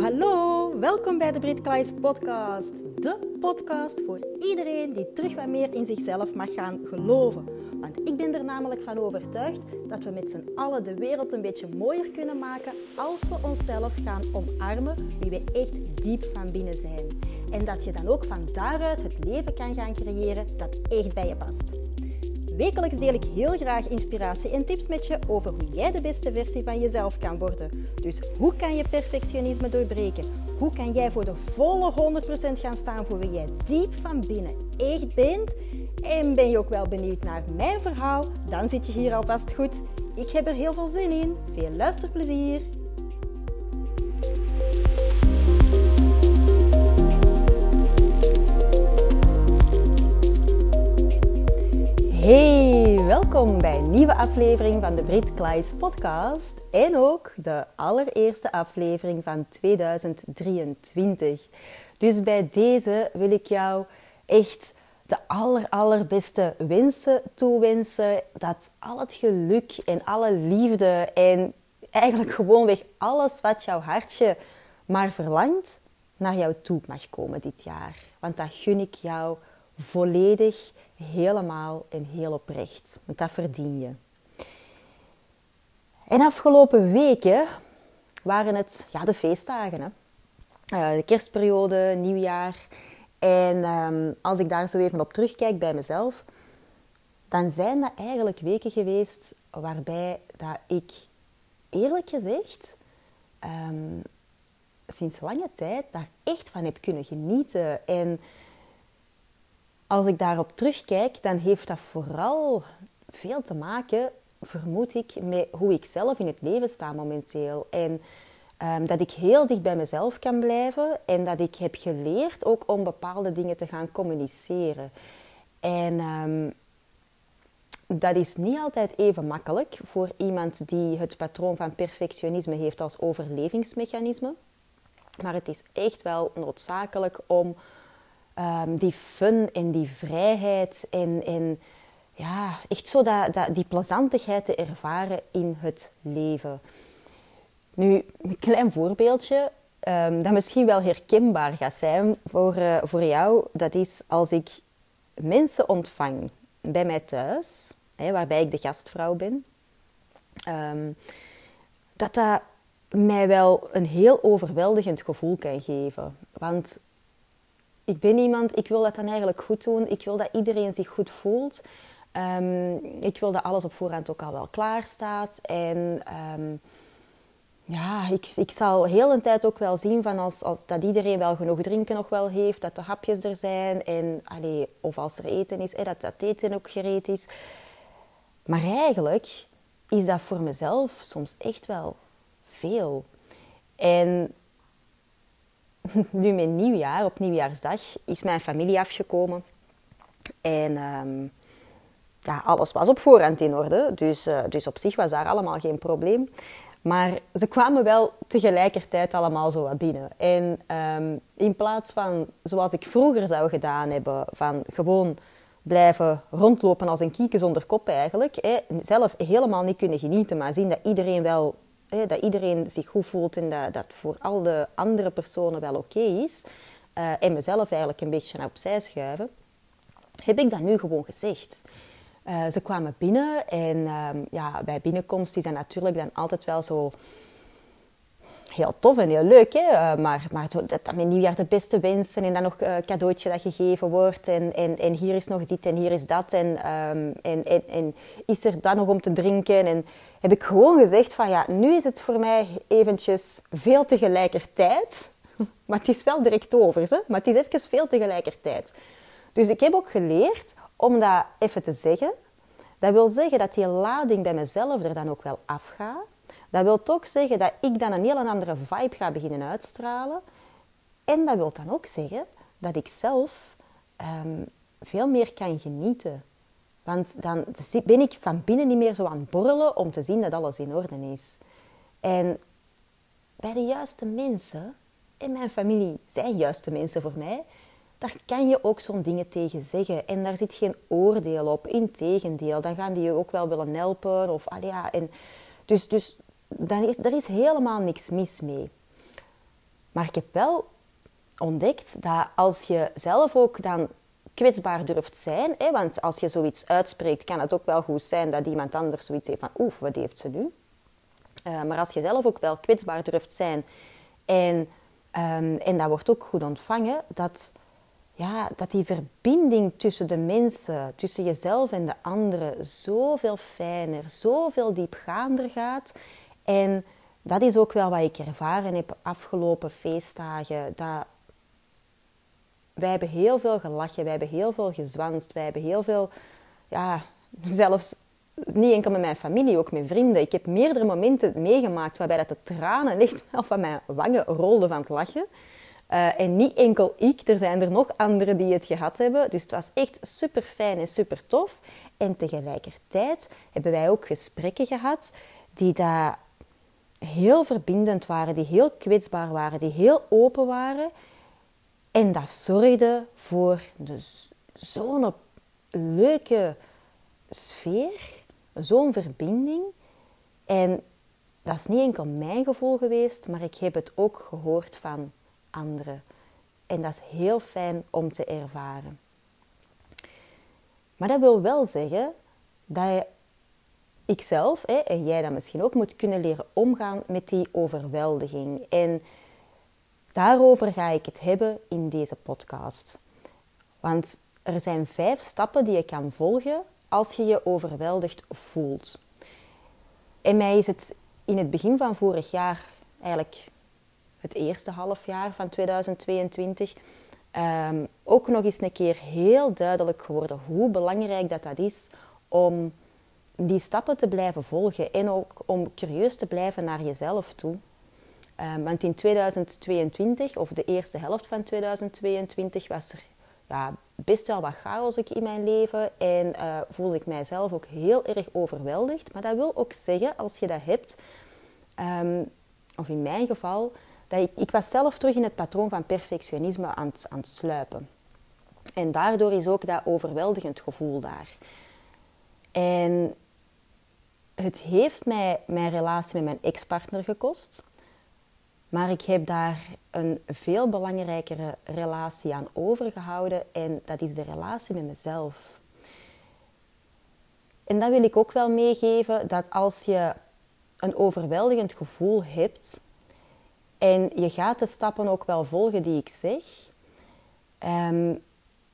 hallo. Welkom bij de Brit Klaes podcast. De podcast voor iedereen die terug wat meer in zichzelf mag gaan geloven. Want ik ben er namelijk van overtuigd dat we met z'n allen de wereld een beetje mooier kunnen maken als we onszelf gaan omarmen wie we echt diep van binnen zijn. En dat je dan ook van daaruit het leven kan gaan creëren dat echt bij je past. Wekelijks deel ik heel graag inspiratie en tips met je over hoe jij de beste versie van jezelf kan worden. Dus hoe kan je perfectionisme doorbreken? Hoe kan jij voor de volle 100% gaan staan voor wie jij diep van binnen echt bent? En ben je ook wel benieuwd naar mijn verhaal? Dan zit je hier alvast goed. Ik heb er heel veel zin in. Veel luisterplezier! Hey, welkom bij een nieuwe aflevering van de Brit Klaes podcast en ook de allereerste aflevering van 2023. Dus bij deze wil ik jou echt de aller, allerbeste wensen toewensen. Dat al het geluk en alle liefde en eigenlijk gewoonweg alles wat jouw hartje maar verlangt, naar jou toe mag komen dit jaar. Want dat gun ik jou volledig, helemaal en heel oprecht. Want dat verdien je. En afgelopen weken waren het ja, de feestdagen. Hè? Uh, de kerstperiode, nieuwjaar. En um, als ik daar zo even op terugkijk bij mezelf, dan zijn dat eigenlijk weken geweest waarbij dat ik eerlijk gezegd um, sinds lange tijd daar echt van heb kunnen genieten. En als ik daarop terugkijk, dan heeft dat vooral veel te maken, vermoed ik, met hoe ik zelf in het leven sta momenteel. En um, dat ik heel dicht bij mezelf kan blijven en dat ik heb geleerd ook om bepaalde dingen te gaan communiceren. En um, dat is niet altijd even makkelijk voor iemand die het patroon van perfectionisme heeft als overlevingsmechanisme. Maar het is echt wel noodzakelijk om um, die fun en die vrijheid en, ja, echt zo dat, die plezantigheid te ervaren in het leven. Nu, een klein voorbeeldje um, dat misschien wel herkenbaar gaat zijn voor, uh, voor jou. Dat is als ik mensen ontvang bij mij thuis, hè, waarbij ik de gastvrouw ben. Um, dat dat mij wel een heel overweldigend gevoel kan geven. Want ik ben iemand, ik wil dat dan eigenlijk goed doen. Ik wil dat iedereen zich goed voelt. Um, ik wil dat alles op voorhand ook al wel klaar staat. En um, ja, ik, ik zal heel een tijd ook wel zien van als, als, dat iedereen wel genoeg drinken nog wel heeft. Dat de hapjes er zijn. En, allee, of als er eten is, dat dat eten ook gereed is. Maar eigenlijk is dat voor mezelf soms echt wel veel. En nu met nieuwjaar, op nieuwjaarsdag, is mijn familie afgekomen. En um, ja, alles was op voorhand in orde. Dus, uh, dus op zich was daar allemaal geen probleem. Maar ze kwamen wel tegelijkertijd allemaal zo binnen. En um, in plaats van zoals ik vroeger zou gedaan hebben, van gewoon blijven rondlopen als een kieken zonder kop eigenlijk, hè, zelf helemaal niet kunnen genieten, maar zien dat iedereen wel dat iedereen zich goed voelt en dat dat voor al de andere personen wel oké is. Uh, en mezelf eigenlijk een beetje opzij schuiven. Heb ik dat nu gewoon gezegd. Uh, ze kwamen binnen en uh, ja, bij binnenkomst is dat natuurlijk dan altijd wel zo heel tof en heel leuk. Hè? Uh, maar, maar dat, met nieuwjaar de beste wensen en dan nog een cadeautje dat gegeven wordt. En, en, en hier is nog dit en hier is dat. En, um, en, en, en is er dan nog om te drinken? En heb ik gewoon gezegd van ja, nu is het voor mij eventjes veel tegelijkertijd. Maar het is wel direct over, hè? maar het is even veel tegelijkertijd. Dus ik heb ook geleerd om dat even te zeggen. Dat wil zeggen dat die lading bij mezelf er dan ook wel afgaat. Dat wil ook zeggen dat ik dan een heel andere vibe ga beginnen uitstralen. En dat wil dan ook zeggen dat ik zelf um, veel meer kan genieten. Want dan ben ik van binnen niet meer zo aan het borrelen om te zien dat alles in orde is. En bij de juiste mensen, in mijn familie zijn juiste mensen voor mij, daar kan je ook zo'n dingen tegen zeggen. En daar zit geen oordeel op. Integendeel, dan gaan die je ook wel willen helpen. Of, ah ja, en dus dus dan is, er is helemaal niks mis mee. Maar ik heb wel ontdekt dat als je zelf ook dan kwetsbaar durft zijn, hè, want als je zoiets uitspreekt, kan het ook wel goed zijn dat iemand anders zoiets heeft van, oef, wat heeft ze nu? Uh, maar als je zelf ook wel kwetsbaar durft zijn en, um, en dat wordt ook goed ontvangen, dat, ja, dat die verbinding tussen de mensen, tussen jezelf en de anderen, zoveel fijner, zoveel diepgaander gaat. En dat is ook wel wat ik ervaren heb afgelopen feestdagen. Dat wij hebben heel veel gelachen, wij hebben heel veel gezwanst, wij hebben heel veel, ja, zelfs niet enkel met mijn familie, ook met vrienden. Ik heb meerdere momenten meegemaakt waarbij dat de tranen echt wel van mijn wangen rolden van het lachen. Uh, en niet enkel ik, er zijn er nog anderen die het gehad hebben. Dus het was echt super fijn en super tof. En tegelijkertijd hebben wij ook gesprekken gehad die daar heel verbindend waren, die heel kwetsbaar waren, die heel open waren. En dat zorgde voor zo'n leuke sfeer, zo'n verbinding. En dat is niet enkel mijn gevoel geweest, maar ik heb het ook gehoord van anderen. En dat is heel fijn om te ervaren. Maar dat wil wel zeggen dat je, ikzelf hè, en jij dat misschien ook moet kunnen leren omgaan met die overweldiging. En daarover ga ik het hebben in deze podcast. Want er zijn vijf stappen die je kan volgen als je je overweldigd voelt. En mij is het in het begin van vorig jaar, eigenlijk het eerste halfjaar van 2022, ehm, ook nog eens een keer heel duidelijk geworden hoe belangrijk dat, dat is om die stappen te blijven volgen en ook om curieus te blijven naar jezelf toe. Um, want in 2022, of de eerste helft van 2022, was er ja, best wel wat chaos ook in mijn leven en uh, voelde ik mijzelf ook heel erg overweldigd. Maar dat wil ook zeggen, als je dat hebt, um, of in mijn geval, dat ik, ik was zelf terug in het patroon van perfectionisme aan aan het sluipen. En daardoor is ook dat overweldigend gevoel daar. En het heeft mij mijn relatie met mijn ex-partner gekost. Maar ik heb daar een veel belangrijkere relatie aan overgehouden en dat is de relatie met mezelf. En dat wil ik ook wel meegeven, dat als je een overweldigend gevoel hebt en je gaat de stappen ook wel volgen die ik zeg, ehm,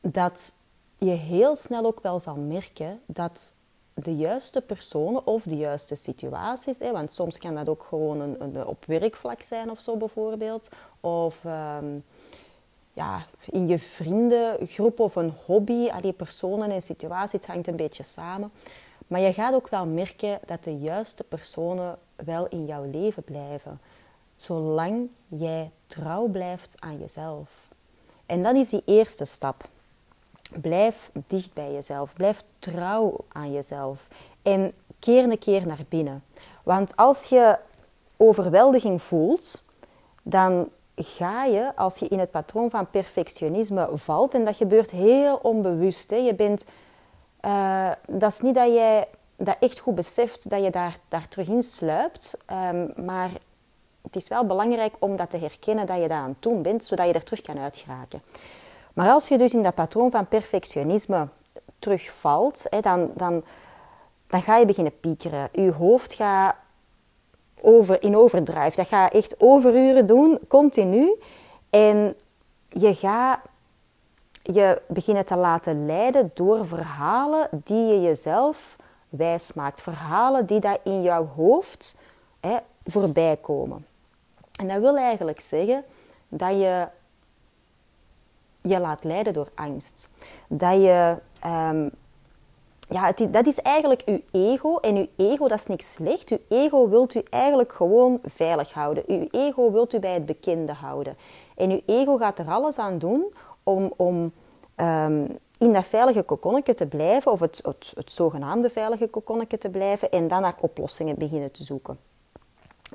dat je heel snel ook wel zal merken dat de juiste personen of de juiste situaties. Hè, want soms kan dat ook gewoon een, een op werkvlak zijn of zo bijvoorbeeld. Of ehm, ja, in je vriendengroep of een hobby. die personen en situaties, het hangt een beetje samen. Maar je gaat ook wel merken dat de juiste personen wel in jouw leven blijven. Zolang jij trouw blijft aan jezelf. En dat is die eerste stap. Blijf dicht bij jezelf. Blijf trouw aan jezelf. En keer een keer naar binnen. Want als je overweldiging voelt, dan ga je, als je in het patroon van perfectionisme valt, en dat gebeurt heel onbewust. Hè, je bent, uh, dat is niet dat jij dat echt goed beseft dat je daar, daar terug in sluipt. Um, maar het is wel belangrijk om dat te herkennen dat je dat aan doen bent, zodat je er terug kan uitgeraken. Maar als je dus in dat patroon van perfectionisme terugvalt, hè, dan, dan, dan ga je beginnen piekeren. Je hoofd gaat over, in overdrive. Dat gaat echt overuren doen, continu. En je gaat je beginnen te laten leiden door verhalen die je jezelf wijs maakt. Verhalen die daar in jouw hoofd hè, voorbij komen. En dat wil eigenlijk zeggen dat je je laat leiden door angst. Dat je... Um, ja, dat is eigenlijk uw ego. En uw ego, dat is niks slecht. Uw ego wilt u eigenlijk gewoon veilig houden. Uw ego wilt u bij het bekende houden. En uw ego gaat er alles aan doen om, om um, in dat veilige kokonnetje te blijven, of het, het, het zogenaamde veilige kokonnetje te blijven, en dan naar oplossingen beginnen te zoeken.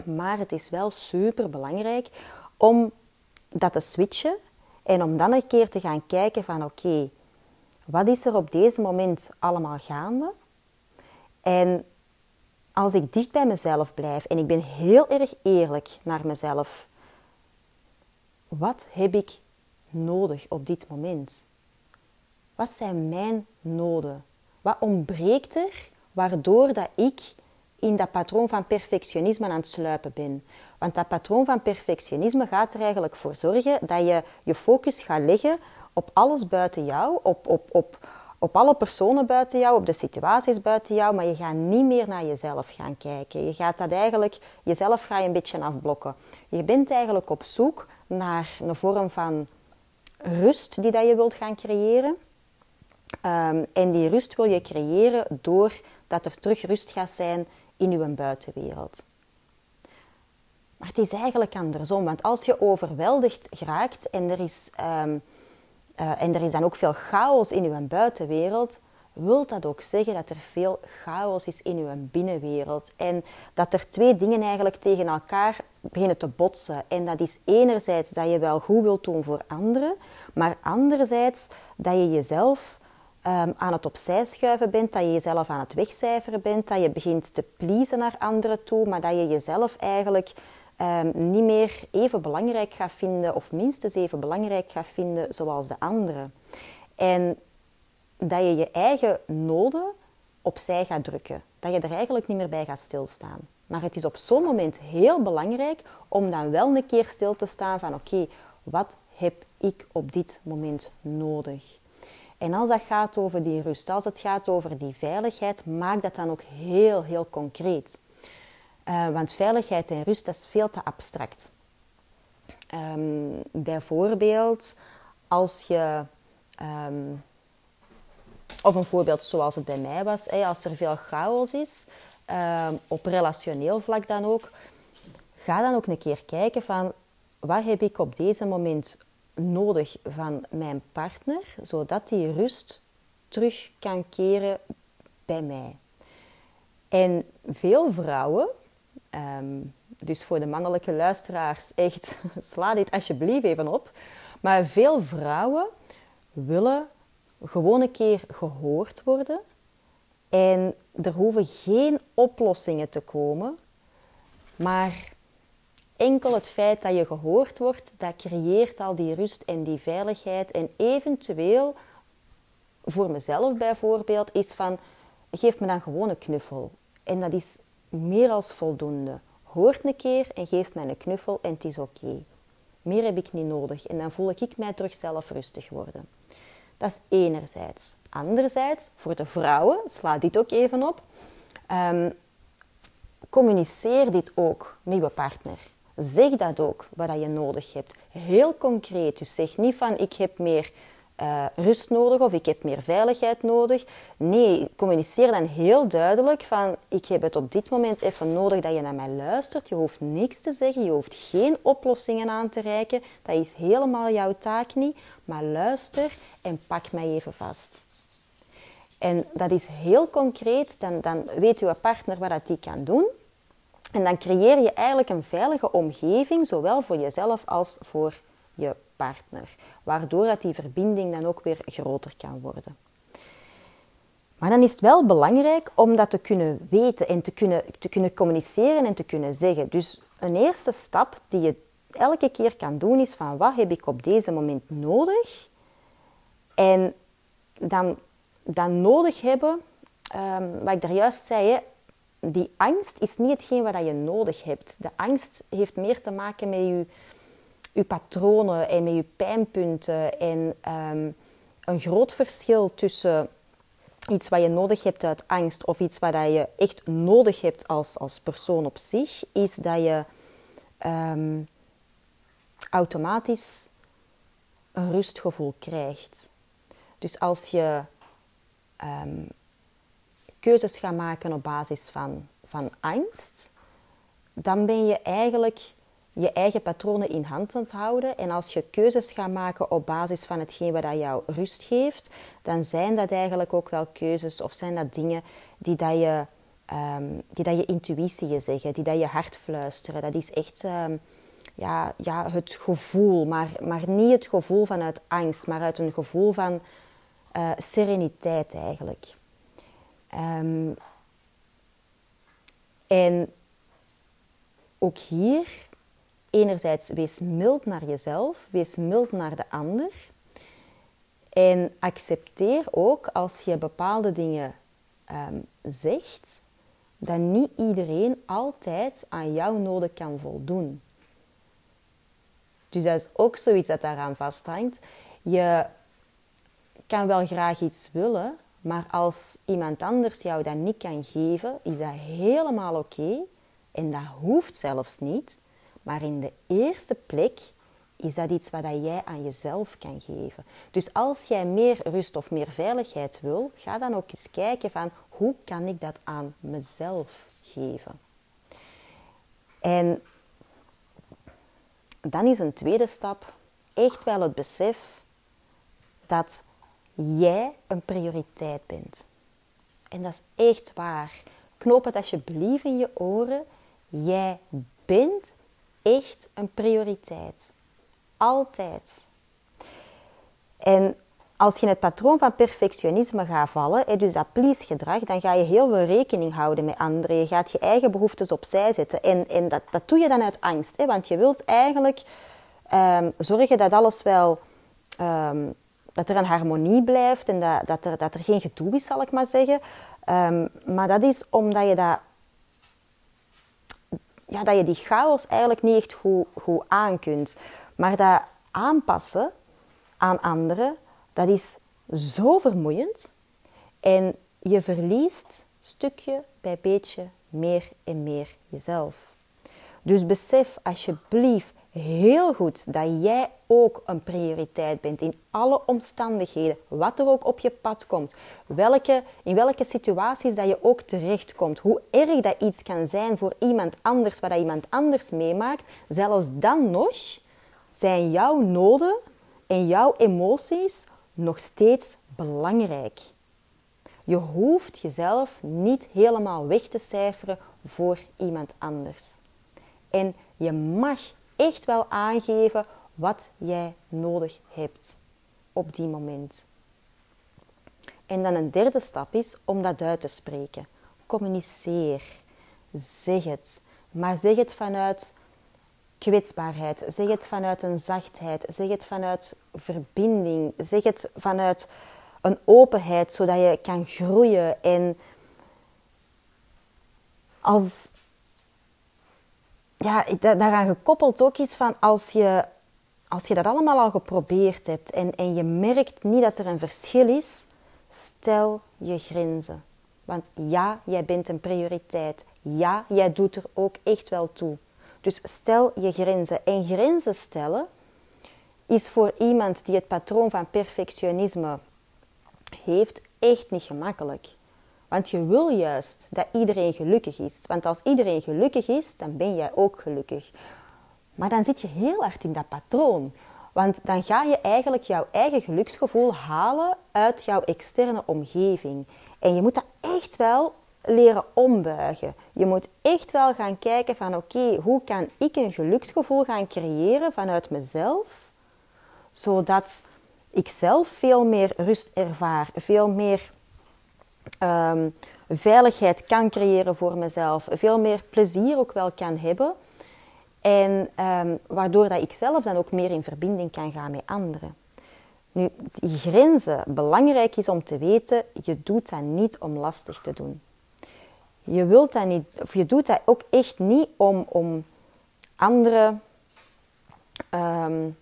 Maar het is wel super belangrijk om dat te switchen en om dan een keer te gaan kijken van oké, wat is er op deze moment allemaal gaande? En als ik dicht bij mezelf blijf en ik ben heel erg eerlijk naar mezelf, wat heb ik nodig op dit moment? Wat zijn mijn noden? Wat ontbreekt er waardoor dat ik in dat patroon van perfectionisme aan het sluipen ben? Want dat patroon van perfectionisme gaat er eigenlijk voor zorgen dat je je focus gaat leggen op alles buiten jou, op, op, op, op alle personen buiten jou, op de situaties buiten jou, maar je gaat niet meer naar jezelf gaan kijken. Je gaat dat eigenlijk, jezelf ga je een beetje afblokken. Je bent eigenlijk op zoek naar een vorm van rust die dat je wilt gaan creëren. Um, en die rust wil je creëren doordat er terug rust gaat zijn in je buitenwereld. Maar het is eigenlijk andersom, want als je overweldigd geraakt en er is, um, uh, en er is dan ook veel chaos in je buitenwereld, wil dat ook zeggen dat er veel chaos is in je binnenwereld. En dat er twee dingen eigenlijk tegen elkaar beginnen te botsen. En dat is enerzijds dat je wel goed wilt doen voor anderen, maar anderzijds dat je jezelf um, aan het opzij schuiven bent, dat je jezelf aan het wegcijferen bent, dat je begint te pleasen naar anderen toe, maar dat je jezelf eigenlijk um, niet meer even belangrijk gaat vinden, of minstens even belangrijk gaat vinden zoals de anderen. En dat je je eigen noden opzij gaat drukken. Dat je er eigenlijk niet meer bij gaat stilstaan. Maar het is op zo'n moment heel belangrijk om dan wel een keer stil te staan van oké, wat heb ik op dit moment nodig? En als dat gaat over die rust, als het gaat over die veiligheid, maak dat dan ook heel, heel concreet. Uh, want veiligheid en rust, dat is veel te abstract. Um, bijvoorbeeld, als je... Um, of een voorbeeld zoals het bij mij was, als er veel chaos is, um, op relationeel vlak dan ook, ga dan ook een keer kijken van wat heb ik op deze moment nodig van mijn partner, zodat die rust terug kan keren bij mij. En veel vrouwen, um, dus voor de mannelijke luisteraars, echt sla dit alsjeblieft even op. Maar veel vrouwen willen gewoon een keer gehoord worden. En er hoeven geen oplossingen te komen, maar enkel het feit dat je gehoord wordt, dat creëert al die rust en die veiligheid. En eventueel, voor mezelf bijvoorbeeld, is van, geef me dan gewoon een knuffel. En dat is meer als voldoende. Hoort een keer en geef mij een knuffel en het is oké. Meer heb ik niet nodig en dan voel ik mij terug zelf rustig worden. Dat is enerzijds. Anderzijds, voor de vrouwen, sla dit ook even op. Um, communiceer dit ook met je partner. Zeg dat ook, wat je nodig hebt. Heel concreet. Dus zeg niet van ik heb meer uh, rust nodig of ik heb meer veiligheid nodig. Nee, communiceer dan heel duidelijk van ik heb het op dit moment even nodig dat je naar mij luistert. Je hoeft niks te zeggen, je hoeft geen oplossingen aan te reiken. Dat is helemaal jouw taak niet. Maar luister en pak mij even vast. En dat is heel concreet, dan, dan weet je partner wat die kan doen. En dan creëer je eigenlijk een veilige omgeving, zowel voor jezelf als voor je partner. Waardoor dat die verbinding dan ook weer groter kan worden. Maar dan is het wel belangrijk om dat te kunnen weten en te kunnen, te kunnen communiceren en te kunnen zeggen. Dus een eerste stap die je elke keer kan doen is van wat heb ik op deze moment nodig? En dan, dan nodig hebben, um, wat ik daar juist zei, die angst is niet hetgeen wat je nodig hebt. De angst heeft meer te maken met je, je patronen en met je pijnpunten. En um, een groot verschil tussen iets wat je nodig hebt uit angst of iets wat je echt nodig hebt als, als persoon op zich, is dat je um, automatisch een rustgevoel krijgt. Dus als je um, keuzes gaat maken op basis van, van angst, dan ben je eigenlijk je eigen patronen in hand aan het houden. En als je keuzes gaat maken op basis van hetgeen wat jou rust geeft, dan zijn dat eigenlijk ook wel keuzes of zijn dat dingen die dat je, um, die dat je intuïtie je zeggen, die dat je hart fluisteren. Dat is echt um, ja, ja, het gevoel, maar, maar niet het gevoel vanuit angst, maar uit een gevoel van uh, sereniteit eigenlijk. Um, en ook hier enerzijds wees mild naar jezelf, wees mild naar de ander. En accepteer ook als je bepaalde dingen ehm, zegt, dat niet iedereen altijd aan jouw noden kan voldoen. Dus dat is ook zoiets dat daaraan vasthangt. Je kan wel graag iets willen, maar als iemand anders jou dat niet kan geven, is dat helemaal oké. En dat hoeft zelfs niet. Maar in de eerste plek is dat iets wat jij aan jezelf kan geven. Dus als jij meer rust of meer veiligheid wil, ga dan ook eens kijken van hoe kan ik dat aan mezelf geven. En dan is een tweede stap echt wel het besef dat jij een prioriteit bent. En dat is echt waar. Knoop het alsjeblieft in je oren. Jij bent echt een prioriteit. Altijd. En als je in het patroon van perfectionisme gaat vallen, dus dat please gedrag, dan ga je heel veel rekening houden met anderen. Je gaat je eigen behoeftes opzij zetten. En, en dat, dat doe je dan uit angst. Hè? Want je wilt eigenlijk ehm, zorgen dat alles wel... Ehm, dat er een harmonie blijft en dat, dat, er, dat er geen gedoe is, zal ik maar zeggen. Ehm, maar dat is omdat je dat... Ja, dat je die chaos eigenlijk niet echt goed, goed aan kunt. Maar dat aanpassen aan anderen dat is zo vermoeiend en je verliest stukje bij beetje meer en meer jezelf. Dus besef alsjeblieft heel goed dat jij ook een prioriteit bent in alle omstandigheden, wat er ook op je pad komt, welke, in welke situaties dat je ook terechtkomt, hoe erg dat iets kan zijn voor iemand anders, wat dat iemand anders meemaakt, zelfs dan nog zijn jouw noden en jouw emoties nog steeds belangrijk. Je hoeft jezelf niet helemaal weg te cijferen voor iemand anders. En je mag echt wel aangeven wat jij nodig hebt op die moment. En dan een derde stap is om dat uit te spreken. Communiceer. Zeg het. Maar zeg het vanuit kwetsbaarheid. Zeg het vanuit een zachtheid. Zeg het vanuit verbinding. Zeg het vanuit een openheid, zodat je kan groeien. En als, ja, daaraan gekoppeld ook is van als je, als je dat allemaal al geprobeerd hebt en, en je merkt niet dat er een verschil is, stel je grenzen. Want ja, jij bent een prioriteit. Ja, jij doet er ook echt wel toe. Dus stel je grenzen. En grenzen stellen is voor iemand die het patroon van perfectionisme heeft echt niet gemakkelijk. Want je wil juist dat iedereen gelukkig is. Want als iedereen gelukkig is, dan ben jij ook gelukkig. Maar dan zit je heel hard in dat patroon. Want dan ga je eigenlijk jouw eigen geluksgevoel halen uit jouw externe omgeving. En je moet dat echt wel leren ombuigen. Je moet echt wel gaan kijken van oké, hoe kan ik een geluksgevoel gaan creëren vanuit mezelf, zodat ik zelf veel meer rust ervaar, veel meer ehm, veiligheid kan creëren voor mezelf, veel meer plezier ook wel kan hebben. En um, waardoor dat ik zelf dan ook meer in verbinding kan gaan met anderen. Nu, die grenzen, belangrijk is om te weten, je doet dat niet om lastig te doen. Je wilt dat niet, of je doet dat ook echt niet om, om anderen, um,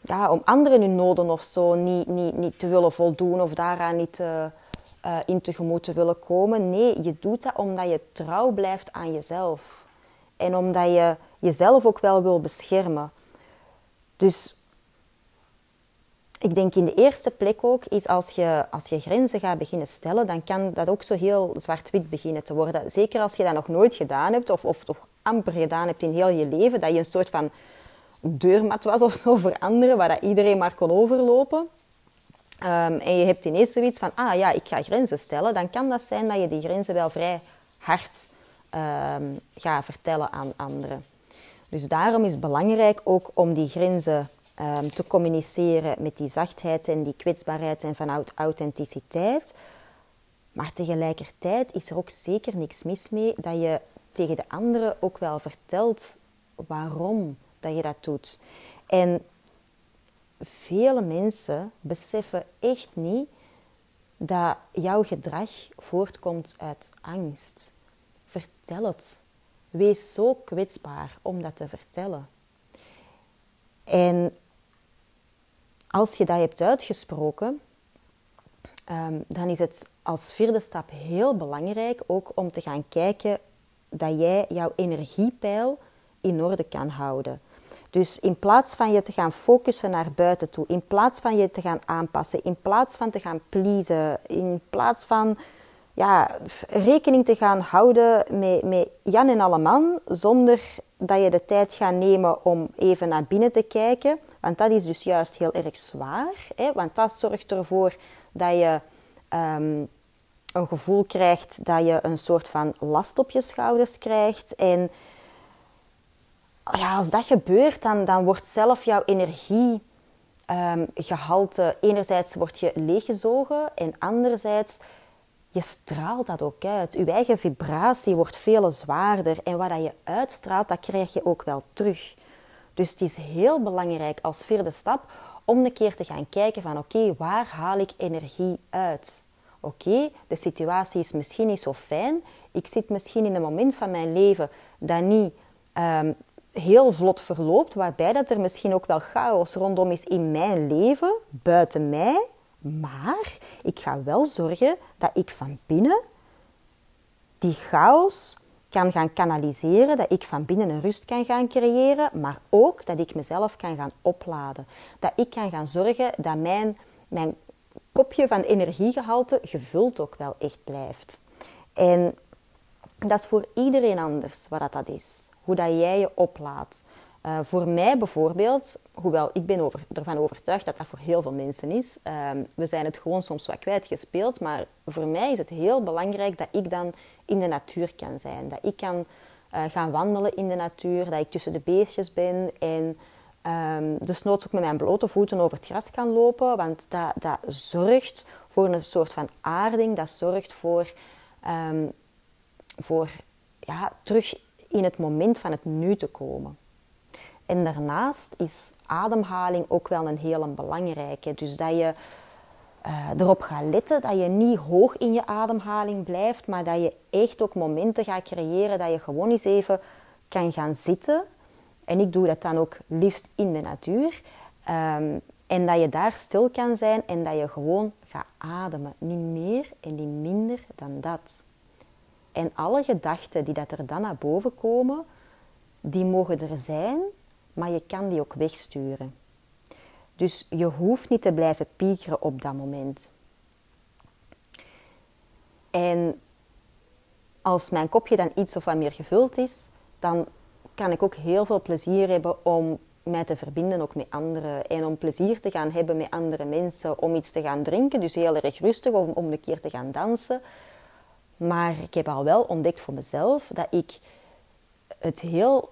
ja, om anderen hun noden of zo niet, niet, niet te willen voldoen of daaraan niet uh, uh, in tegemoet te willen komen. Nee, je doet dat omdat je trouw blijft aan jezelf. En omdat je jezelf ook wel wil beschermen. Dus ik denk in de eerste plek ook is als je, als je grenzen gaat beginnen stellen, dan kan dat ook zo heel zwart-wit beginnen te worden. Zeker als je dat nog nooit gedaan hebt of, of toch amper gedaan hebt in heel je leven, dat je een soort van deurmat was of zo voor anderen, waar dat iedereen maar kon overlopen. Um, en je hebt ineens zoiets van, ah ja, ik ga grenzen stellen, dan kan dat zijn dat je die grenzen wel vrij hard um, gaat vertellen aan anderen. Dus daarom is het belangrijk ook om die grenzen um, te communiceren met die zachtheid en die kwetsbaarheid en vanuit authenticiteit. Maar tegelijkertijd is er ook zeker niks mis mee dat je tegen de anderen ook wel vertelt waarom dat je dat doet. En vele mensen beseffen echt niet dat jouw gedrag voortkomt uit angst. Vertel het. Wees zo kwetsbaar om dat te vertellen. En als je dat hebt uitgesproken, ehm, dan is het als vierde stap heel belangrijk ook om te gaan kijken dat jij jouw energiepeil in orde kan houden. Dus in plaats van je te gaan focussen naar buiten toe, in plaats van je te gaan aanpassen, in plaats van te gaan pleasen, in plaats van ja, rekening te gaan houden met, met Jan en alle man, zonder dat je de tijd gaat nemen om even naar binnen te kijken. Want dat is dus juist heel erg zwaar. Hè? Want dat zorgt ervoor dat je ehm, een gevoel krijgt dat je een soort van last op je schouders krijgt. En ja, als dat gebeurt, dan, dan wordt zelf jouw energiegehalte... Um, enerzijds word je leeggezogen en anderzijds je straalt dat ook uit. Je eigen vibratie wordt veel zwaarder. En wat je uitstraalt, dat krijg je ook wel terug. Dus het is heel belangrijk als vierde stap om een keer te gaan kijken van oké, waar haal ik energie uit? Oké, de situatie is misschien niet zo fijn. Ik zit misschien in een moment van mijn leven dat niet um, heel vlot verloopt, waarbij dat er misschien ook wel chaos rondom is in mijn leven, buiten mij. Maar ik ga wel zorgen dat ik van binnen die chaos kan gaan kanaliseren, dat ik van binnen een rust kan gaan creëren, maar ook dat ik mezelf kan gaan opladen. Dat ik kan gaan zorgen dat mijn, mijn kopje van energiegehalte gevuld ook wel echt blijft. En dat is voor iedereen anders wat dat is. Hoe dat jij je oplaadt. Uh, voor mij bijvoorbeeld, hoewel ik ben over, ervan overtuigd dat dat voor heel veel mensen is, uh, we zijn het gewoon soms wat kwijtgespeeld, maar voor mij is het heel belangrijk dat ik dan in de natuur kan zijn. Dat ik kan uh, gaan wandelen in de natuur, dat ik tussen de beestjes ben en um, dus noods ook met mijn blote voeten over het gras kan lopen, want dat, dat zorgt voor een soort van aarding, dat zorgt voor, um, voor ja, terug in het moment van het nu te komen. En daarnaast is ademhaling ook wel een hele belangrijke. Dus dat je uh, erop gaat letten dat je niet hoog in je ademhaling blijft, maar dat je echt ook momenten gaat creëren dat je gewoon eens even kan gaan zitten. En ik doe dat dan ook liefst in de natuur. Um, en dat je daar stil kan zijn en dat je gewoon gaat ademen. Niet meer en niet minder dan dat. En alle gedachten die dat er dan naar boven komen, die mogen er zijn, maar je kan die ook wegsturen. Dus je hoeft niet te blijven piekeren op dat moment. En als mijn kopje dan iets of wat meer gevuld is, dan kan ik ook heel veel plezier hebben om mij te verbinden ook met anderen. En om plezier te gaan hebben met andere mensen. Om iets te gaan drinken, dus heel erg rustig, om, om een keer te gaan dansen. Maar ik heb al wel ontdekt voor mezelf dat ik het heel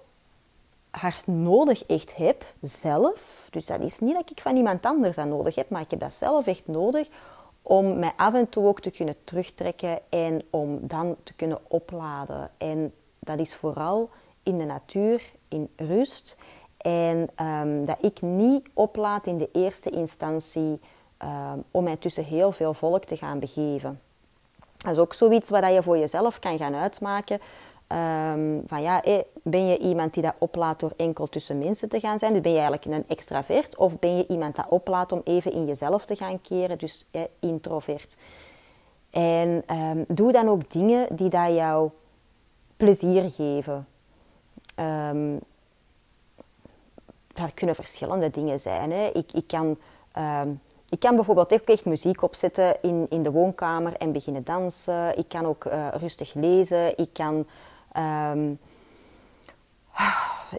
hard nodig echt heb, zelf. Dus dat is niet dat ik van iemand anders dat nodig heb, maar ik heb dat zelf echt nodig om mij af en toe ook te kunnen terugtrekken en om dan te kunnen opladen. En dat is vooral in de natuur, in rust. En um, dat ik niet oplaad in de eerste instantie um, om mij tussen heel veel volk te gaan begeven. Dat is ook zoiets wat je voor jezelf kan gaan uitmaken. Um, van ja, ben je iemand die dat oplaat door enkel tussen mensen te gaan zijn? Dus ben je eigenlijk een extravert? Of ben je iemand dat oplaat om even in jezelf te gaan keren? Dus introvert. En um, doe dan ook dingen die dat jou plezier geven. Um, dat kunnen verschillende dingen zijn. Hè. Ik, ik kan ik kan bijvoorbeeld ook echt muziek opzetten in, in de woonkamer en beginnen dansen. Ik kan ook uh, rustig lezen. Ik kan um,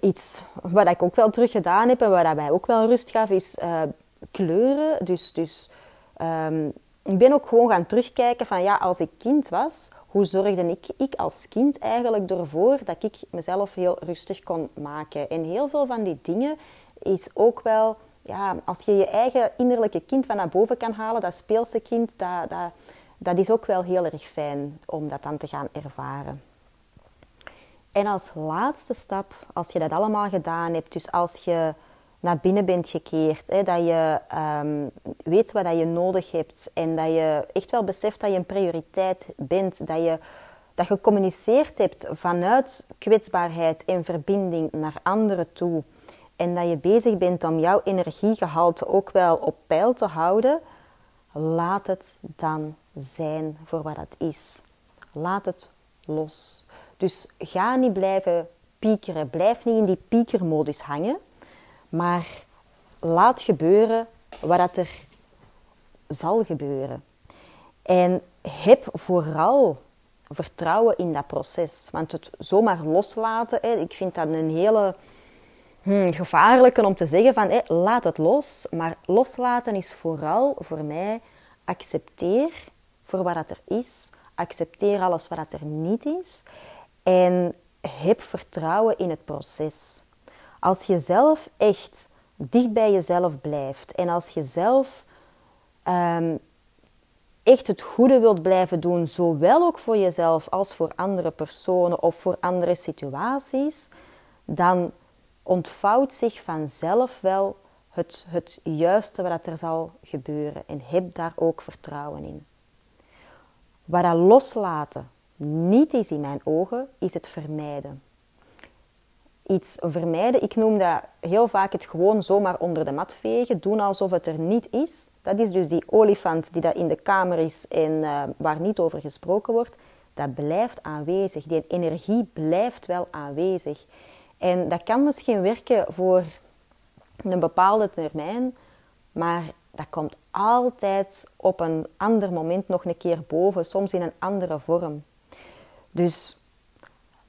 iets wat ik ook wel terug gedaan heb en wat mij ook wel rust gaf, is uh, kleuren. Dus, dus um, ik ben ook gewoon gaan terugkijken van ja, als ik kind was, hoe zorgde ik, ik als kind eigenlijk ervoor dat ik mezelf heel rustig kon maken. En heel veel van die dingen is ook wel ja, als je je eigen innerlijke kind van naar boven kan halen, dat speelse kind, dat, dat, dat is ook wel heel erg fijn om dat dan te gaan ervaren. En als laatste stap, als je dat allemaal gedaan hebt, dus als je naar binnen bent gekeerd, hè, dat je um, weet wat dat je nodig hebt en dat je echt wel beseft dat je een prioriteit bent, dat je, dat je gecommuniceerd hebt vanuit kwetsbaarheid en verbinding naar anderen toe en dat je bezig bent om jouw energiegehalte ook wel op peil te houden, laat het dan zijn voor wat het is. Laat het los. Dus ga niet blijven piekeren. Blijf niet in die piekermodus hangen. Maar laat gebeuren wat er zal gebeuren. En heb vooral vertrouwen in dat proces. Want het zomaar loslaten, ik vind dat een hele hmm, om te zeggen van laat het los. Maar loslaten is vooral voor mij accepteer voor wat er is. Accepteer alles wat er niet is. En heb vertrouwen in het proces. Als je zelf echt dicht bij jezelf blijft en als je zelf ehm, echt het goede wilt blijven doen, zowel ook voor jezelf als voor andere personen of voor andere situaties, dan ontvouwt zich vanzelf wel het, het juiste wat er zal gebeuren. En heb daar ook vertrouwen in. Wat dat loslaten niet is in mijn ogen, is het vermijden. Iets vermijden, ik noem dat heel vaak het gewoon zomaar onder de mat vegen, doen alsof het er niet is. Dat is dus die olifant die dat in de kamer is en uh, waar niet over gesproken wordt. Dat blijft aanwezig. Die energie blijft wel aanwezig. En dat kan misschien werken voor een bepaalde termijn, maar dat komt altijd op een ander moment nog een keer boven, soms in een andere vorm. Dus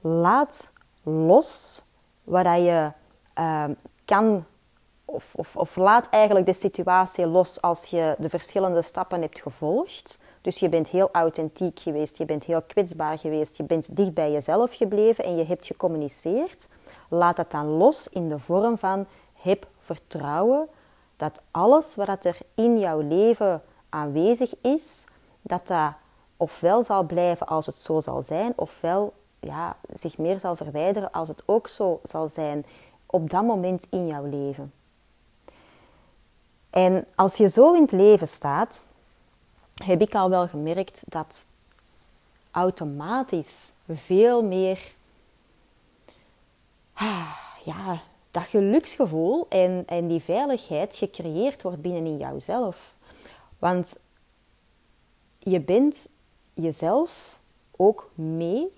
laat los wat je uh, kan, of, of, of laat eigenlijk de situatie los als je de verschillende stappen hebt gevolgd. Dus je bent heel authentiek geweest, je bent heel kwetsbaar geweest, je bent dicht bij jezelf gebleven en je hebt gecommuniceerd. Laat het dan los in de vorm van heb vertrouwen dat alles wat er in jouw leven aanwezig is, dat dat ofwel zal blijven als het zo zal zijn, ofwel ja, zich meer zal verwijderen als het ook zo zal zijn op dat moment in jouw leven. En als je zo in het leven staat, heb ik al wel gemerkt dat automatisch veel meer ja, dat geluksgevoel en, en die veiligheid gecreëerd wordt binnenin jouzelf. Want je bent jezelf ook mee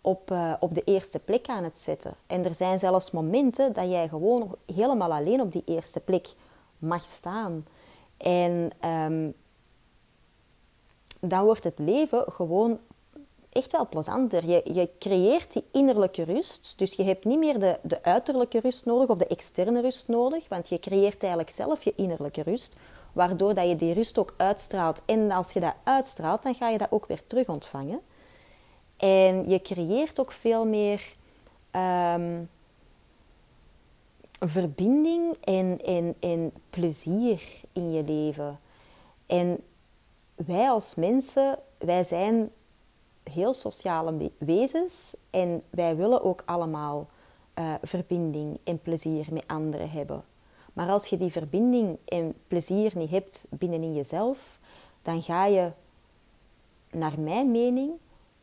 op, uh, op de eerste plek aan het zetten. En er zijn zelfs momenten dat jij gewoon helemaal alleen op die eerste plek mag staan. En um, dan wordt het leven gewoon echt wel plezanter. Je, je creëert die innerlijke rust. Dus je hebt niet meer de, de uiterlijke rust nodig of de externe rust nodig. Want je creëert eigenlijk zelf je innerlijke rust. Waardoor dat je die rust ook uitstraalt. En als je dat uitstraalt, dan ga je dat ook weer terug ontvangen. En je creëert ook veel meer um, verbinding en, en, en plezier in je leven. En wij als mensen, wij zijn heel sociale wezens en wij willen ook allemaal uh, verbinding en plezier met anderen hebben. Maar als je die verbinding en plezier niet hebt binnenin jezelf, dan ga je, naar mijn mening,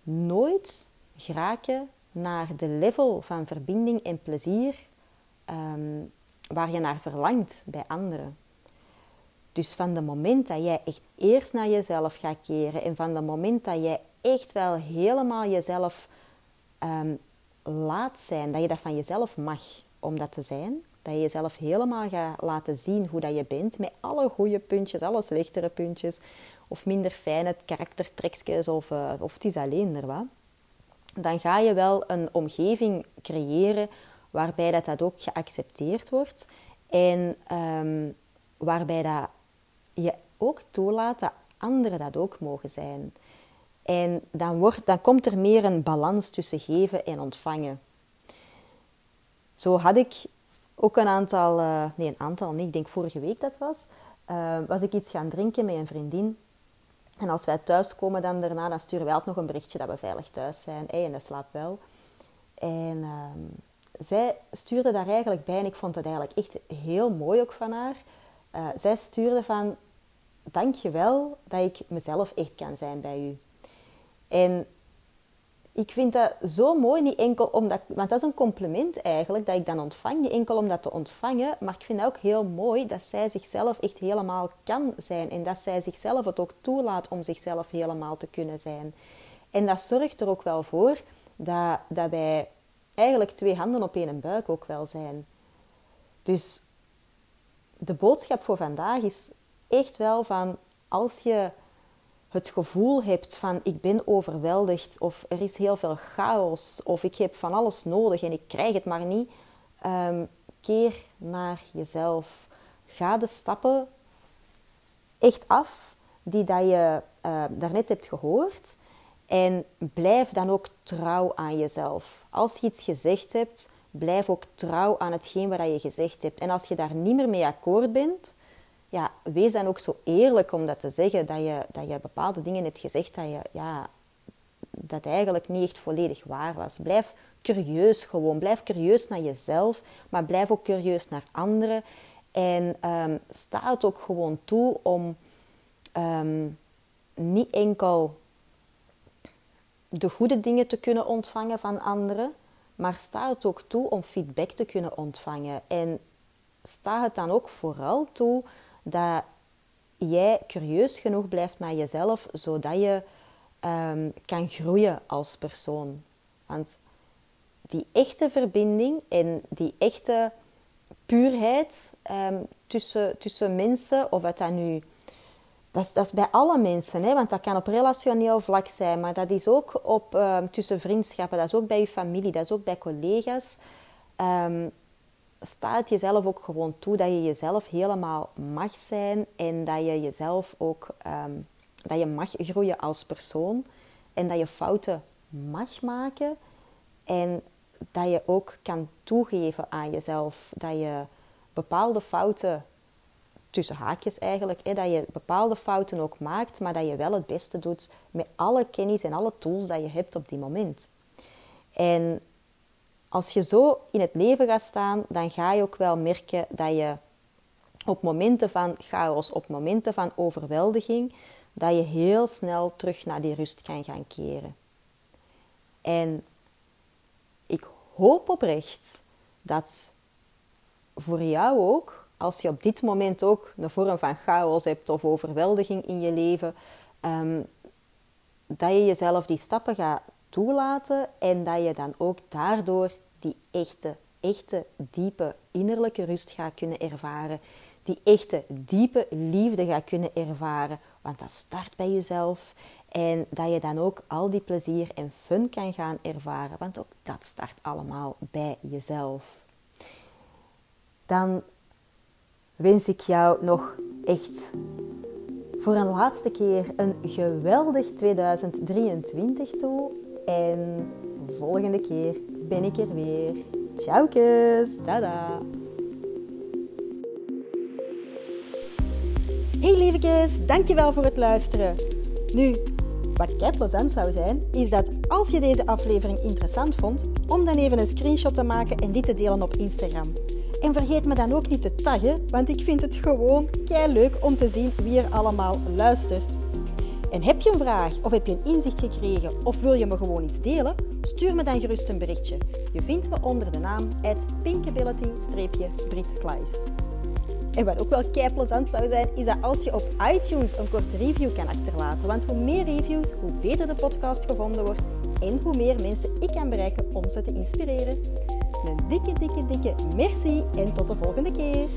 nooit geraken naar de level van verbinding en plezier um, waar je naar verlangt bij anderen. Dus van het moment dat jij echt eerst naar jezelf gaat keren en van het moment dat jij echt wel helemaal jezelf um, laat zijn, dat je dat van jezelf mag om dat te zijn, dat je jezelf helemaal gaat laten zien hoe dat je bent, met alle goede puntjes, alle slechtere puntjes, of minder fijne karaktertrekjes, of, uh, of het is alleen er wat. Dan ga je wel een omgeving creëren waarbij dat, dat ook geaccepteerd wordt. En um, waarbij dat je ook toelaat dat anderen dat ook mogen zijn. En dan, wordt, dan komt er meer een balans tussen geven en ontvangen. Zo had ik ook een aantal, uh, nee een aantal niet, ik denk vorige week dat was, uh, was ik iets gaan drinken met een vriendin. En als wij thuis komen dan daarna, dan sturen wij altijd nog een berichtje dat we veilig thuis zijn. Hey, en dat slaapt wel. En ehm, zij stuurde daar eigenlijk bij en ik vond het eigenlijk echt heel mooi ook van haar. Uh, zij stuurde van, dank je wel dat ik mezelf echt kan zijn bij u. En ik vind dat zo mooi, niet enkel omdat, want dat is een compliment eigenlijk, dat ik dan ontvang, niet enkel om dat te ontvangen, maar ik vind het ook heel mooi dat zij zichzelf echt helemaal kan zijn en dat zij zichzelf het ook toelaat om zichzelf helemaal te kunnen zijn. En dat zorgt er ook wel voor dat, dat wij eigenlijk twee handen op één buik ook wel zijn. Dus de boodschap voor vandaag is echt wel van als je het gevoel hebt van ik ben overweldigd of er is heel veel chaos of ik heb van alles nodig en ik krijg het maar niet, um, keer naar jezelf. Ga de stappen echt af die dat je uh, daarnet hebt gehoord en blijf dan ook trouw aan jezelf. Als je iets gezegd hebt, blijf ook trouw aan hetgeen wat je gezegd hebt. En als je daar niet meer mee akkoord bent, wees dan ook zo eerlijk om dat te zeggen, dat je, dat je bepaalde dingen hebt gezegd dat, je, ja, dat eigenlijk niet echt volledig waar was. Blijf curieus gewoon, blijf curieus naar jezelf, maar blijf ook curieus naar anderen. En um, sta het ook gewoon toe om ehm, niet enkel de goede dingen te kunnen ontvangen van anderen, maar sta het ook toe om feedback te kunnen ontvangen. En sta het dan ook vooral toe dat jij curieus genoeg blijft naar jezelf, zodat je um, kan groeien als persoon. Want die echte verbinding en die echte puurheid um, tussen, tussen mensen, of het dan nu dat is, dat bij alle mensen, hè? want dat kan op relationeel vlak zijn, maar dat is ook op, um, tussen vriendschappen, dat is ook bij je familie, dat is ook bij collega's. Sta het jezelf ook gewoon toe dat je jezelf helemaal mag zijn en dat je jezelf ook um, dat je mag groeien als persoon en dat je fouten mag maken en dat je ook kan toegeven aan jezelf dat je bepaalde fouten tussen haakjes eigenlijk, hè, dat je bepaalde fouten ook maakt, maar dat je wel het beste doet met alle kennis en alle tools dat je hebt op die moment. En als je zo in het leven gaat staan, dan ga je ook wel merken dat je op momenten van chaos, op momenten van overweldiging, dat je heel snel terug naar die rust kan gaan keren. En ik hoop oprecht dat voor jou ook, als je op dit moment ook een vorm van chaos hebt of overweldiging in je leven, um, dat je jezelf die stappen gaat toelaten en dat je dan ook daardoor die echte, echte, diepe innerlijke rust gaat kunnen ervaren. Die echte, diepe liefde gaat kunnen ervaren. Want dat start bij jezelf. En dat je dan ook al die plezier en fun kan gaan ervaren. Want ook dat start allemaal bij jezelf. Dan wens ik jou nog echt voor een laatste keer een geweldig 2023 toe. En volgende keer ben ik er weer. Kus, tada. Hey lievekes, dankjewel voor het luisteren. Nu, wat kei plezant zou zijn, is dat als je deze aflevering interessant vond, om dan even een screenshot te maken en dit te delen op Instagram. En vergeet me dan ook niet te taggen, want ik vind het gewoon kei leuk om te zien wie er allemaal luistert. En heb je een vraag of heb je een inzicht gekregen of wil je me gewoon iets delen? Stuur me dan gerust een berichtje. Je vindt me onder de naam pinkability-britkleis. En wat ook wel kei plezant zou zijn, is dat als je op iTunes een korte review kan achterlaten. Want hoe meer reviews, hoe beter de podcast gevonden wordt en hoe meer mensen ik kan bereiken om ze te inspireren. Een dikke, dikke, dikke merci en tot de volgende keer.